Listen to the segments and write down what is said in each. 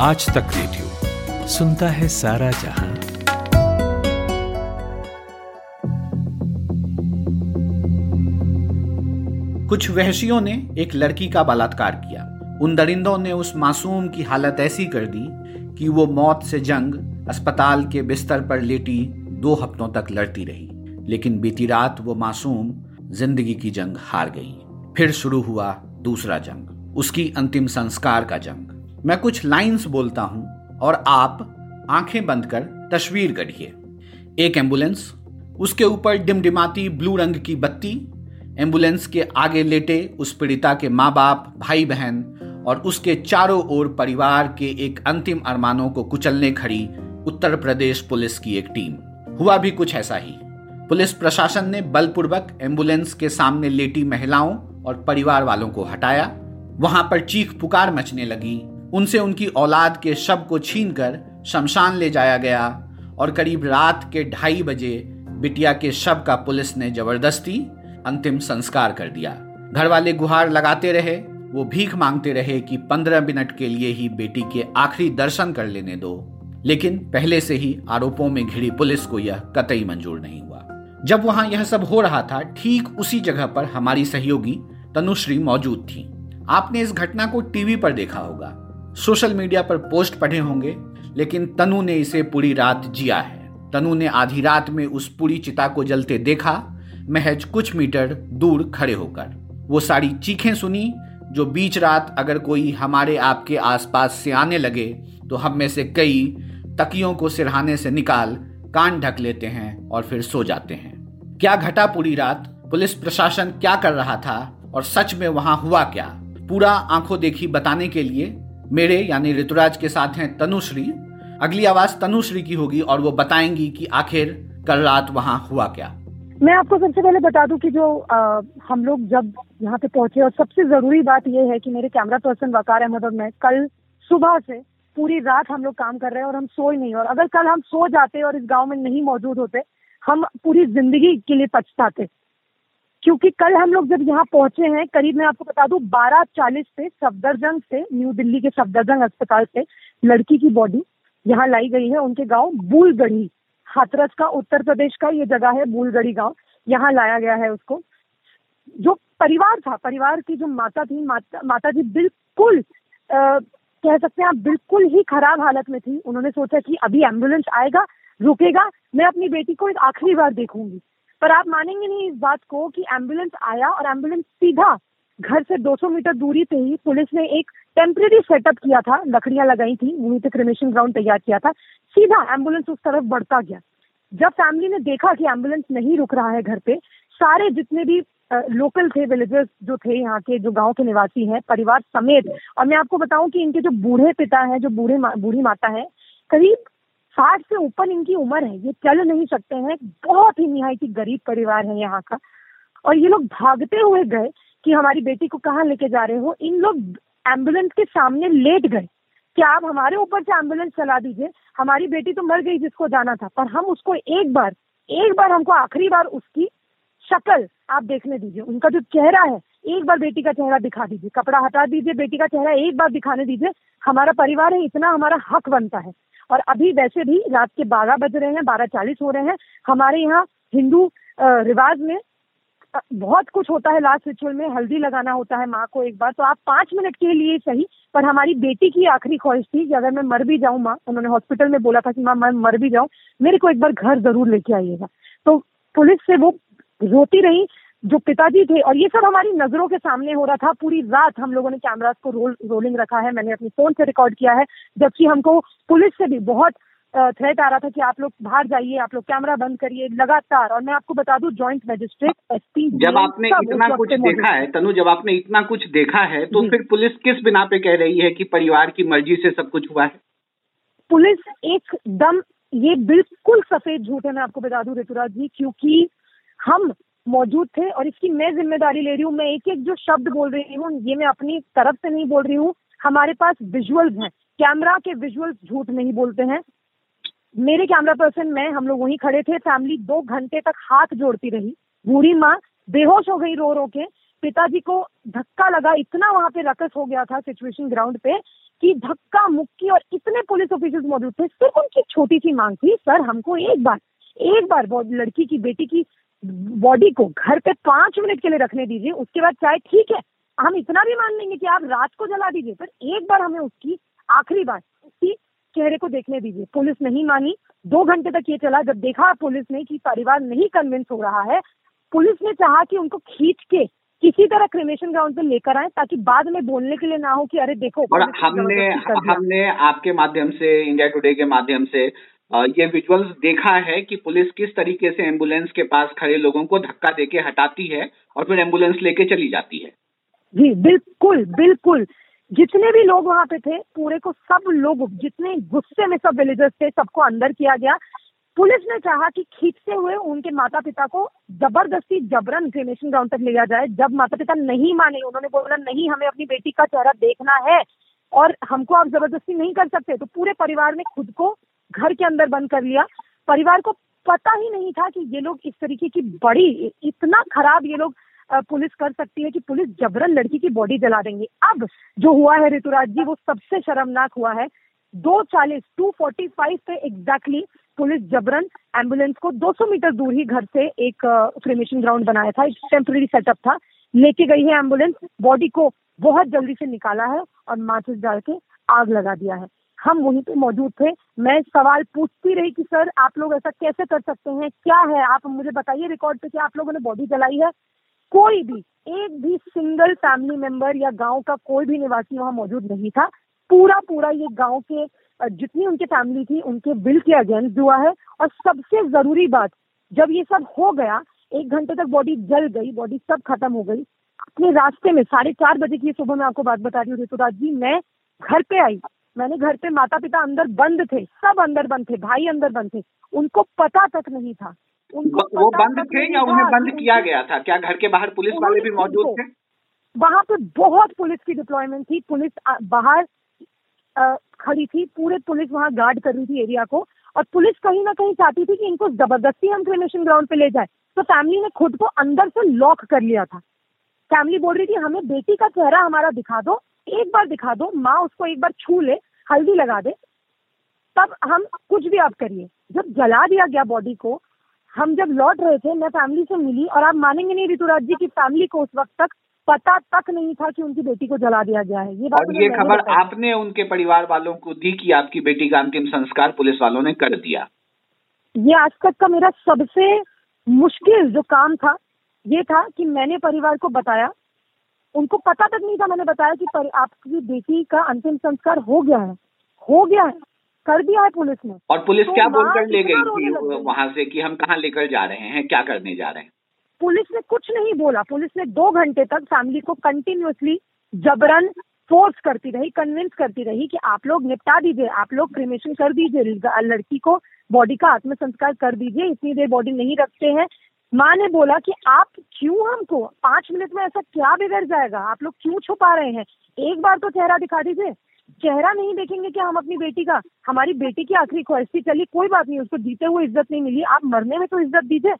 आज तक रेडियो सुनता है सारा जहाँ। कुछ वहशियों ने एक लड़की का बलात्कार किया। उन दरिंदों ने उस मासूम की हालत ऐसी कर दी कि वो मौत से जंग अस्पताल के बिस्तर पर लेटी, दो हफ्तों तक लड़ती रही। लेकिन बीती रात वो मासूम ज़िंदगी की जंग हार गई। फिर शुरू हुआ दूसरा जंग, उसकी अंतिम संस्कार का जंग। मैं कुछ लाइंस बोलता हूँ और आप आँखें बंद कर तस्वीर गढ़िए। एक एंबुलेंस उसके ऊपर डिमडिमाती ब्लू रंग की बत्ती एंबुलेंस के आगे लेटे उस पीड़िता के माँ बाप भाई बहन और उसके चारों ओर परिवार के एक अंतिम अरमानों को कुचलने खड़ी उत्तर प्रदेश पुलिस की एक टीम। हुआ भी कुछ ऐसा ही। पुलिस प्रशासन ने बलपूर्वक एंबुलेंस के सामने लेटी महिलाओं और परिवार वालों को हटाया। वहाँ पर चीख पुकार मचने लगी। उनसे उनकी औलाद के शव को छीनकर शमशान ले जाया गया और करीब रात के ढाई बजे बिटिया के शव का पुलिस ने ज़बरदस्ती अंतिम संस्कार कर दिया। घर वाले गुहार लगाते रहे, वो भीख मांगते रहे कि पंद्रह मिनट के लिए ही बेटी के आखिरी दर्शन कर लेने दो। लेकिन पहले से ही आरोपों में घिरी पुलिस को यह कतई मंजूर नहीं हुआ। जब वहाँ यह सब हो रहा था, ठीक उसी जगह पर हमारी सहयोगी तनुश्री मौजूद थी। आपने इस घटना को टीवी पर देखा होगा। सोशल मीडिया पर पोस्ट पढ़े होंगे, लेकिन तनु ने इसे पूरी रात जिया है। तनु ने आधी रात में उस पूरी चिता को जलते देखा, महज कुछ मीटर दूर खड़े होकर। वो सारी चीखें सुनी, जो बीच रात अगर कोई हमारे आपके आसपास से आने लगे तो हम में से कई तकियों को सिरहाने से निकाल, कान ढक लेते हैं और फिर सो जाते हैं। क्या घटा पूरी रात? पुलिस प्रशासन क्या कर रहा था? और सच में वहाँ हुआ क्या? पूरा आँखों देखी बताने के लिए मेरे यानी ऋतुराज के साथ हैं तनुश्री। अगली आवाज़ तनुश्री की होगी और वो बताएँगी कि आखिर कल रात वहाँ हुआ क्या। मैं आपको सबसे पहले बता दूँ कि जो आ, हम लोग जब यहाँ पे पहुँचे और सबसे ज़रूरी बात यह है कि मेरे कैमरा पर्सन वकार अहमद और मैं कल सुबह से पूरी रात हम लोग काम कर रहे हैं और हम सोए नहीं और अगर कल हम सो जाते और इस गाँव में नहीं मौजूद होते हम पूरी ज़िंदगी के लिए पछताते। क्योंकि कल हम लोग जब यहाँ पहुँचे हैं करीब मैं आपको बता दूँ बारह चालीस पे सफदरजंग से न्यू दिल्ली के सफदरजंग अस्पताल से लड़की की बॉडी यहाँ लाई गई है। उनके गाँव बूलगढ़ी हाथरस का उत्तर प्रदेश का ये जगह है बूलगढ़ी गाँव। यहाँ लाया गया है उसको। जो परिवार था परिवार की जो माता थी माता माता जी बिल्कुल आ, कह सकते हैं आप बिल्कुल ही खराब हालत में थी। उन्होंने सोचा कि अभी एंबुलेंस आएगा रुकेगा मैं अपनी बेटी को एक आखिरी बार देखूँगी। पर आप मानेंगे नहीं इस बात को कि एंबुलेंस आया और एंबुलेंस सीधा घर से 200 मीटर दूरी पे ही पुलिस ने एक टेम्परेरी सेटअप किया था। लकड़ियाँ लगाई थी वहीं पे क्रिमेशन ग्राउंड तैयार किया था। सीधा एंबुलेंस उस तरफ़ बढ़ता गया। जब फैमिली ने देखा कि एंबुलेंस नहीं रुक रहा है घर पे, सारे जितने भी लोकल थे विलेजर्स जो थे यहाँ के, जो गाँव के निवासी हैं, परिवार समेत, और मैं आपको बताऊँ कि इनके जो बूढ़े पिता हैं, जो बूढ़े बूढ़ी माता है, करीब साठ से ऊपर इनकी उम्र है, ये चल नहीं सकते हैं। बहुत ही निहायती गरीब परिवार है यहाँ का। और ये लोग भागते हुए गए कि हमारी बेटी को कहाँ लेके जा रहे हो? इन लोग एंबुलेंस के सामने लेट गए कि आप हमारे ऊपर से एंबुलेंस चला दीजिए। हमारी बेटी तो मर गई जिसको जाना था, पर हम उसको एक बार एक बार हमको आखिरी बार उसकी शक्ल आप देखने दीजिए। उनका जो चेहरा है, एक बार बेटी का चेहरा दिखा दीजिए। कपड़ा हटा दीजिए, बेटी का चेहरा एक बार दिखाने दीजिए। हमारा परिवार है, इतना हमारा हक बनता है। और अभी वैसे भी रात के बारह बज रहे हैं, बारह चालीस हो रहे हैं। हमारे यहाँ हिंदू रिवाज में बहुत कुछ होता है लास्ट रिचुअल में, हल्दी लगाना होता है माँ को एक बार। तो आप पाँच मिनट के लिए सही, पर हमारी बेटी की आखिरी ख्वाहिश थी कि अगर मैं मर भी जाऊँ माँ, उन्होंने हॉस्पिटल में बोला था कि माँ, मैं मर भी जाऊँ, मेरे को एक बार घर ज़रूर लेके आइएगा। तो पुलिस से वो रोती रही जो पिताजी थे और ये सब हमारी नज़रों के सामने हो रहा था। पूरी रात हम लोगों ने कैमरास को रोल रोलिंग रखा है। मैंने अपने फ़ोन से रिकॉर्ड किया है जबकि हमको पुलिस से भी बहुत थ्रेट आ रहा था कि आप लोग बाहर जाइए आप लोग कैमरा बंद करिए लगातार। और मैं आपको बता दूँ जॉइंट मजिस्ट्रेट एसपी जब आपने इतना कुछ देखा है तनु जब आपने इतना कुछ देखा है तो फिर पुलिस किस बिना पे कह रही है कि परिवार की मर्ज़ी से सब कुछ हुआ है? पुलिस एकदम ये बिल्कुल सफ़ेद झूठ है मैं आपको बता दूँ ऋतुराज जी क्योंकि हम मौजूद थे और इसकी मैं ज़िम्मेदारी ले रही हूँ, मैं एक एक जो शब्द बोल रही हूँ, ये मैं अपनी तरफ़ से नहीं बोल रही हूँ। हमारे पास विजुअल्स हैं। कैमरा के विजुअल्स झूठ नहीं बोलते हैं। मेरे कैमरा पर्सन मैं, हम लोग वहीं खड़े थे। फैमिली दो घंटे तक हाथ जोड़ती रही। बूढ़ी माँ बेहोश हो गई रो रो के। पिताजी को धक्का लगा। इतना वहाँ पे रकस हो गया था सिचुएशन ग्राउंड पे कि धक्का, मुक्की और इतने पुलिस ऑफिसर्स मौजूद थे। सिर्फ़ उनकी छोटी सी मांग थी, सर, हमको एक बार एक बार लड़की की, बेटी की बॉडी को घर पे पाँच मिनट के लिए रखने दीजिए उसके बाद चाहे ठीक है। हम इतना भी मान लेंगे कि आप रात को जला दीजिए पर एक बार हमें उसकी आखिरी बार उसकी चेहरे को देखने दीजिए। पुलिस नहीं मानी दो घंटे तक ये चला जब देखा पुलिस ने कि परिवार नहीं कन्विंस हो रहा है पुलिस ने चाहा कि उनको खींच के किसी तरह क्रिमेशन ग्राउंड पे लेकर आए ताकि बाद में बोलने के लिए ना हो कि अरे देखो और हमने हमने आपके माध्यम से इंडिया टुडे के माध्यम से ये विजुअल्स देखा है कि पुलिस किस तरीके से एंबुलेंस के पास खड़े लोगों को धक्का देके हटाती है और फिर एंबुलेंस लेके चली जाती है। जी, बिल्कुल बिल्कुल। जितने भी लोग वहाँ पे थे, पूरे को सब लोग, जितने गुस्से में सब विलेजर्स थे, सबको अंदर किया गया। पुलिस ने चाहा कि खींचते हुए उनके माता पिता को ज़बरदस्ती जबरन क्रिमेशन ग्राउंड तक ले जाए। जब माता पिता नहीं माने, उन्होंने बोला, नहीं, हमें अपनी बेटी का चेहरा देखना है और हमको आप ज़बरदस्ती नहीं कर सकते। तो पूरे परिवार ने खुद को घर के अंदर बंद कर लिया। परिवार को पता ही नहीं था कि ये लोग इस तरीके की बड़ी, इतना खराब ये लोग पुलिस कर सकती है कि पुलिस जबरन लड़की की बॉडी जला देंगे। अब जो हुआ है ऋतुराज जी, वो सबसे शर्मनाक हुआ है। दो चालीस, टू फोर्टी फाइव पे एग्जैक्टली पुलिस जबरन एंबुलेंस को 200 मीटर दूर ही घर से एक क्रिमेशन ग्राउंड बनाया था। एक टेम्पररी सेटअप था। लेके गई है एंबुलेंस। बॉडी को बहुत जल्दी से निकाला है और माचिस डाल के आग लगा दिया है। हम वहीं पे मौजूद थे। मैं सवाल पूछती रही कि, सर, आप लोग ऐसा कैसे कर सकते हैं? क्या है? आप मुझे बताइए रिकॉर्ड पे कि आप लोगों ने बॉडी जलाई है? कोई भी, एक भी सिंगल फैमिली मेंबर या गाँव का कोई भी निवासी वहाँ मौजूद नहीं था। पूरा पूरा ये गाँव के, जितनी उनकी फैमिली थी, उनके बिल के अगेंस्ट हुआ है। और सबसे ज़रूरी बात, जब ये सब हो गया, एक घंटे तक बॉडी जल गई बॉडी सब खत्म हो गई। अपने रास्ते में साढ़े चार बजे की सुबह मैं आपको बात बता रही हूँ, ऋतुराज जी, मैं घर पे आई। मैंने घर पे माता पिता अंदर बंद थे सब अंदर बंद थे भाई अंदर बंद थे। उनको पता तक नहीं था। उनको वो बंद थे या उन्हें बंद किया गया था? क्या घर के बाहर पुलिस वाले भी मौजूद थे? वहाँ पे बहुत पुलिस की डिप्लॉयमेंट थी। पुलिस बाहर खड़ी थी। पूरे पुलिस वहाँ गार्ड कर रही थी एरिया को। और पुलिस कहीं ना कहीं चाहती थी कि इनको ज़बरदस्ती हम क्रिमेशन ग्राउंड पे ले जाए। तो फैमिली ने खुद को अंदर से लॉक कर लिया था। फैमिली बोल रही थी हमें बेटी का चेहरा हमारा दिखा दो। एक बार दिखा दो। माँ उसको एक बार छू ले। हल्दी लगा दे तब हम कुछ भी आप करिए। जब जला दिया गया बॉडी को हम जब लौट रहे थे मैं फैमिली से मिली और आप मानेंगे नहीं ऋतुराज जी की फैमिली को उस वक्त तक पता तक नहीं था कि उनकी बेटी को जला दिया गया है। ये बात और ये खबर आपने उनके परिवार वालों को दी कि आपकी बेटी का अंतिम संस्कार पुलिस वालों ने कर दिया। ये आज तक का मेरा सबसे मुश्किल जो काम था ये था कि मैंने परिवार को बताया उनको पता तक नहीं था मैंने बताया कि पर, आपकी बेटी का अंतिम संस्कार हो गया है हो गया है कर दिया है पुलिस ने। और पुलिस तो क्या बोलकर ले गई थी वहाँ से कि हम कहाँ लेकर जा रहे हैं क्या करने जा रहे हैं? पुलिस ने कुछ नहीं बोला। पुलिस ने दो घंटे तक फैमिली को कंटिन्यूसली जबरन फोर्स करती रही कन्विंस करती रही कि आप लोग निपटा दीजिए आप लोग क्रिमेशन कर दीजिए लड़की को बॉडी का आत्मसंस्कार कर दीजिए इतनी देर बॉडी नहीं रखते हैं माँ ने बोला कि आप क्यों हमको? पाँच मिनट में ऐसा क्या बिगड़ जाएगा? आप लोग क्यों छुपा रहे हैं? एक बार तो चेहरा दिखा दीजिए। चेहरा नहीं देखेंगे क्या हम अपनी बेटी का, हमारी बेटी की आखिरी ख्वाहिश थी। चलिए, कोई बात नहीं, उसको जीते हुए इज़्ज़त नहीं मिली। आप मरने में तो इज़्ज़त दीजिए।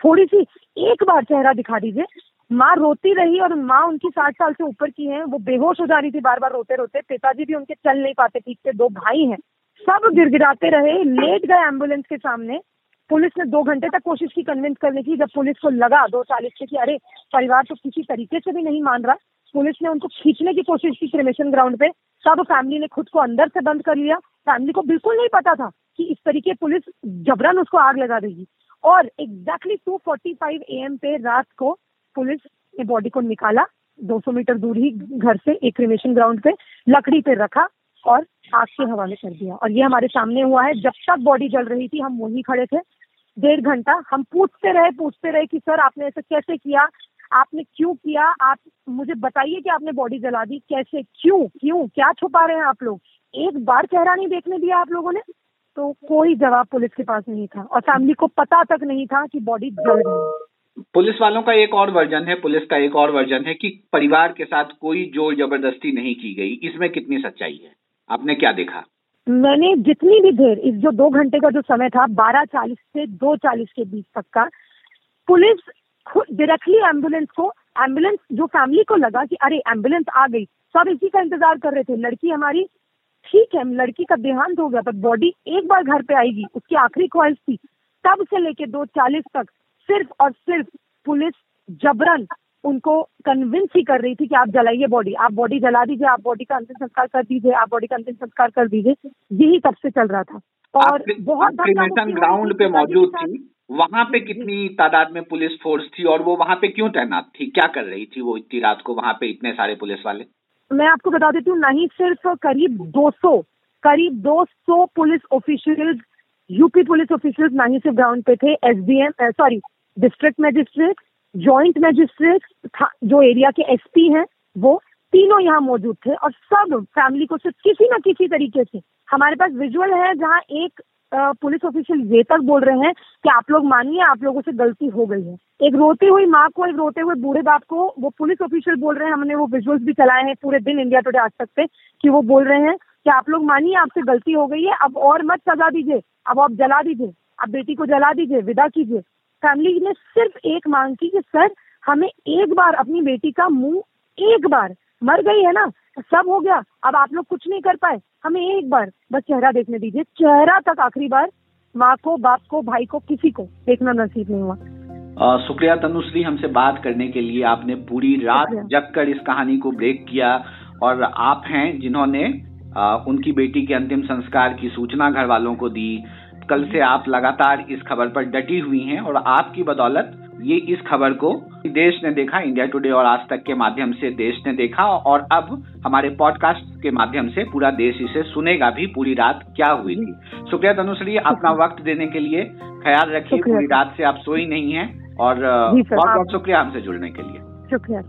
थोड़ी सी एक बार चेहरा दिखा दीजिए। माँ रोती रही और माँ उनकी साठ साल से ऊपर की है। वो बेहोश हो जा रही थी बार बार रोते रोते पिताजी भी उनके चल नहीं पाते, ठीक से। दो भाई हैं। सब गिड़गिड़ाते रहे। लेट गए एंबुलेंस के सामने। पुलिस ने दो घंटे तक कोशिश की कन्विंस करने की, जब पुलिस को लगा दो चालीस से कि अरे, परिवार तो किसी तरीके से भी नहीं मान रहा। पुलिस ने उनको खींचने की कोशिश की क्रिमेशन ग्राउंड पे। तब फैमिली ने खुद को अंदर से बंद कर लिया। फैमिली को बिल्कुल नहीं पता था कि इस तरीके पुलिस जबरन उसको आग लगा देगी। और exactly two forty five A M पे रात को पुलिस ने बॉडी को निकाला। 200 मीटर दूर ही घर से एक क्रिमेशन ग्राउंड पे लकड़ी पे रखा और आग के हवाले कर दिया। और ये हमारे सामने हुआ है। जब तक बॉडी जल रही थी, हम वहीं खड़े थे। डेढ़ घंटा हम पूछते रहे पूछते रहे कि, सर, आपने ऐसा कैसे किया? आपने क्यों किया? आप मुझे बताइए कि आपने बॉडी जला दी। कैसे? क्यों? क्यों? क्या छुपा रहे हैं आप लोग? एक बार चेहरा नहीं देखने दिया आप लोगों ने तो कोई जवाब पुलिस के पास नहीं था। और फैमिली को पता तक नहीं था कि बॉडी जल रही पुलिस वालों का एक और वर्जन है, पुलिस का एक और वर्जन है कि परिवार के साथ कोई ज़ोर ज़बरदस्ती नहीं की गई। इसमें कितनी सच्चाई है? आपने क्या देखा? मैंने जितनी भी देर, इस जो दो घंटे का जो समय था, बारह चालीस से दो चालीस के बीच तक का, पुलिस खुद डायरेक्टली एंबुलेंस को एंबुलेंस जो फैमिली को लगा कि अरे एंबुलेंस आ गई, सब इसी का इंतज़ार कर रहे थे। लड़की हमारी, ठीक है, लड़की का देहांत हो गया पर बॉडी एक बार घर पे आएगी, उसकी आखिरी ख्वाहिश थी, तब से लेके दो चालीस तक, सिर्फ़ और सिर्फ़ पुलिस जबरन उनको कन्विंस ही कर रही थी कि आप जलाइए बॉडी आप बॉडी जला दीजिए आप बॉडी का अंतिम संस्कार कर दीजिए आप बॉडी का अंतिम संस्कार कर दीजिए यही तब से चल रहा था। और बहुत ग्राउंड पे मौजूद थी वहाँ पे कितनी तादाद में पुलिस फोर्स थी और वो वहाँ पे क्यों तैनात थी? क्या कर रही थी वो इतनी रात को वहाँ पे इतने सारे पुलिस वाले? मैं आपको बता देती हूँ नहीं सिर्फ़ करीब 200 करीब 200 police officials UP police officials नहीं सिर्फ़ ग्राउंड पे थे SDM sorry district magistrate joint magistrate जो एरिया के एसपी हैं, वो तीनों यहाँ मौजूद थे और सब फैमिली को सिर्फ़ किसी न किसी तरीके से, हमारे पास विजुअल है जहाँ एक पुलिस ऑफिशियल ये तक बोल रहे हैं कि आप लोग मानिए, आप लोगों से गलती हो गई है। एक रोती हुई माँ को, एक रोते हुए बूढ़े बाप को वो पुलिस ऑफिशियल बोल रहे हैं, हमने वो विजुअल्स भी चलाए हैं पूरे दिन इंडिया टुडे आज तक पे, कि वो बोल रहे हैं कि आप लोग मानिए, आपसे गलती हो गई है, अब और मत सजा दीजिए, अब आप जला दीजिए, आप बेटी को जला दीजिए, विदा कीजिए। फैमिली ने सिर्फ़ एक मांग की कि सर हमें एक बार अपनी बेटी का मुँह एक बार। मर गई है ना? सब हो गया। अब आप लोग कुछ नहीं कर पाए। हमें एक बार बस चेहरा देखने दीजिए। चेहरा तक आखिरी बार माँ को बाप को भाई को किसी को देखना नसीब नहीं हुआ। शुक्रिया तनुश्री हमसे बात करने के लिए। आपने पूरी रात जग कर इस कहानी को ब्रेक किया और आप हैं जिन्होंने उनकी बेटी के अंतिम संस्कार की सूचना घर वालों को दी। कल से आप लगातार इस खबर पर डटी हुई हैं और आपकी बदौलत ये इस खबर को देश ने देखा इंडिया टुडे और आज तक के माध्यम से देश ने देखा और अब हमारे पॉडकास्ट के माध्यम से पूरा देश इसे सुनेगा भी पूरी रात क्या हुई थी। शुक्रिया तनुश्री अपना वक्त देने के लिए ख्याल रखिए पूरी रात से आप सोई नहीं है और बहुत बहुत शुक्रिया हमसे जुड़ने के लिए। शुक्रिया।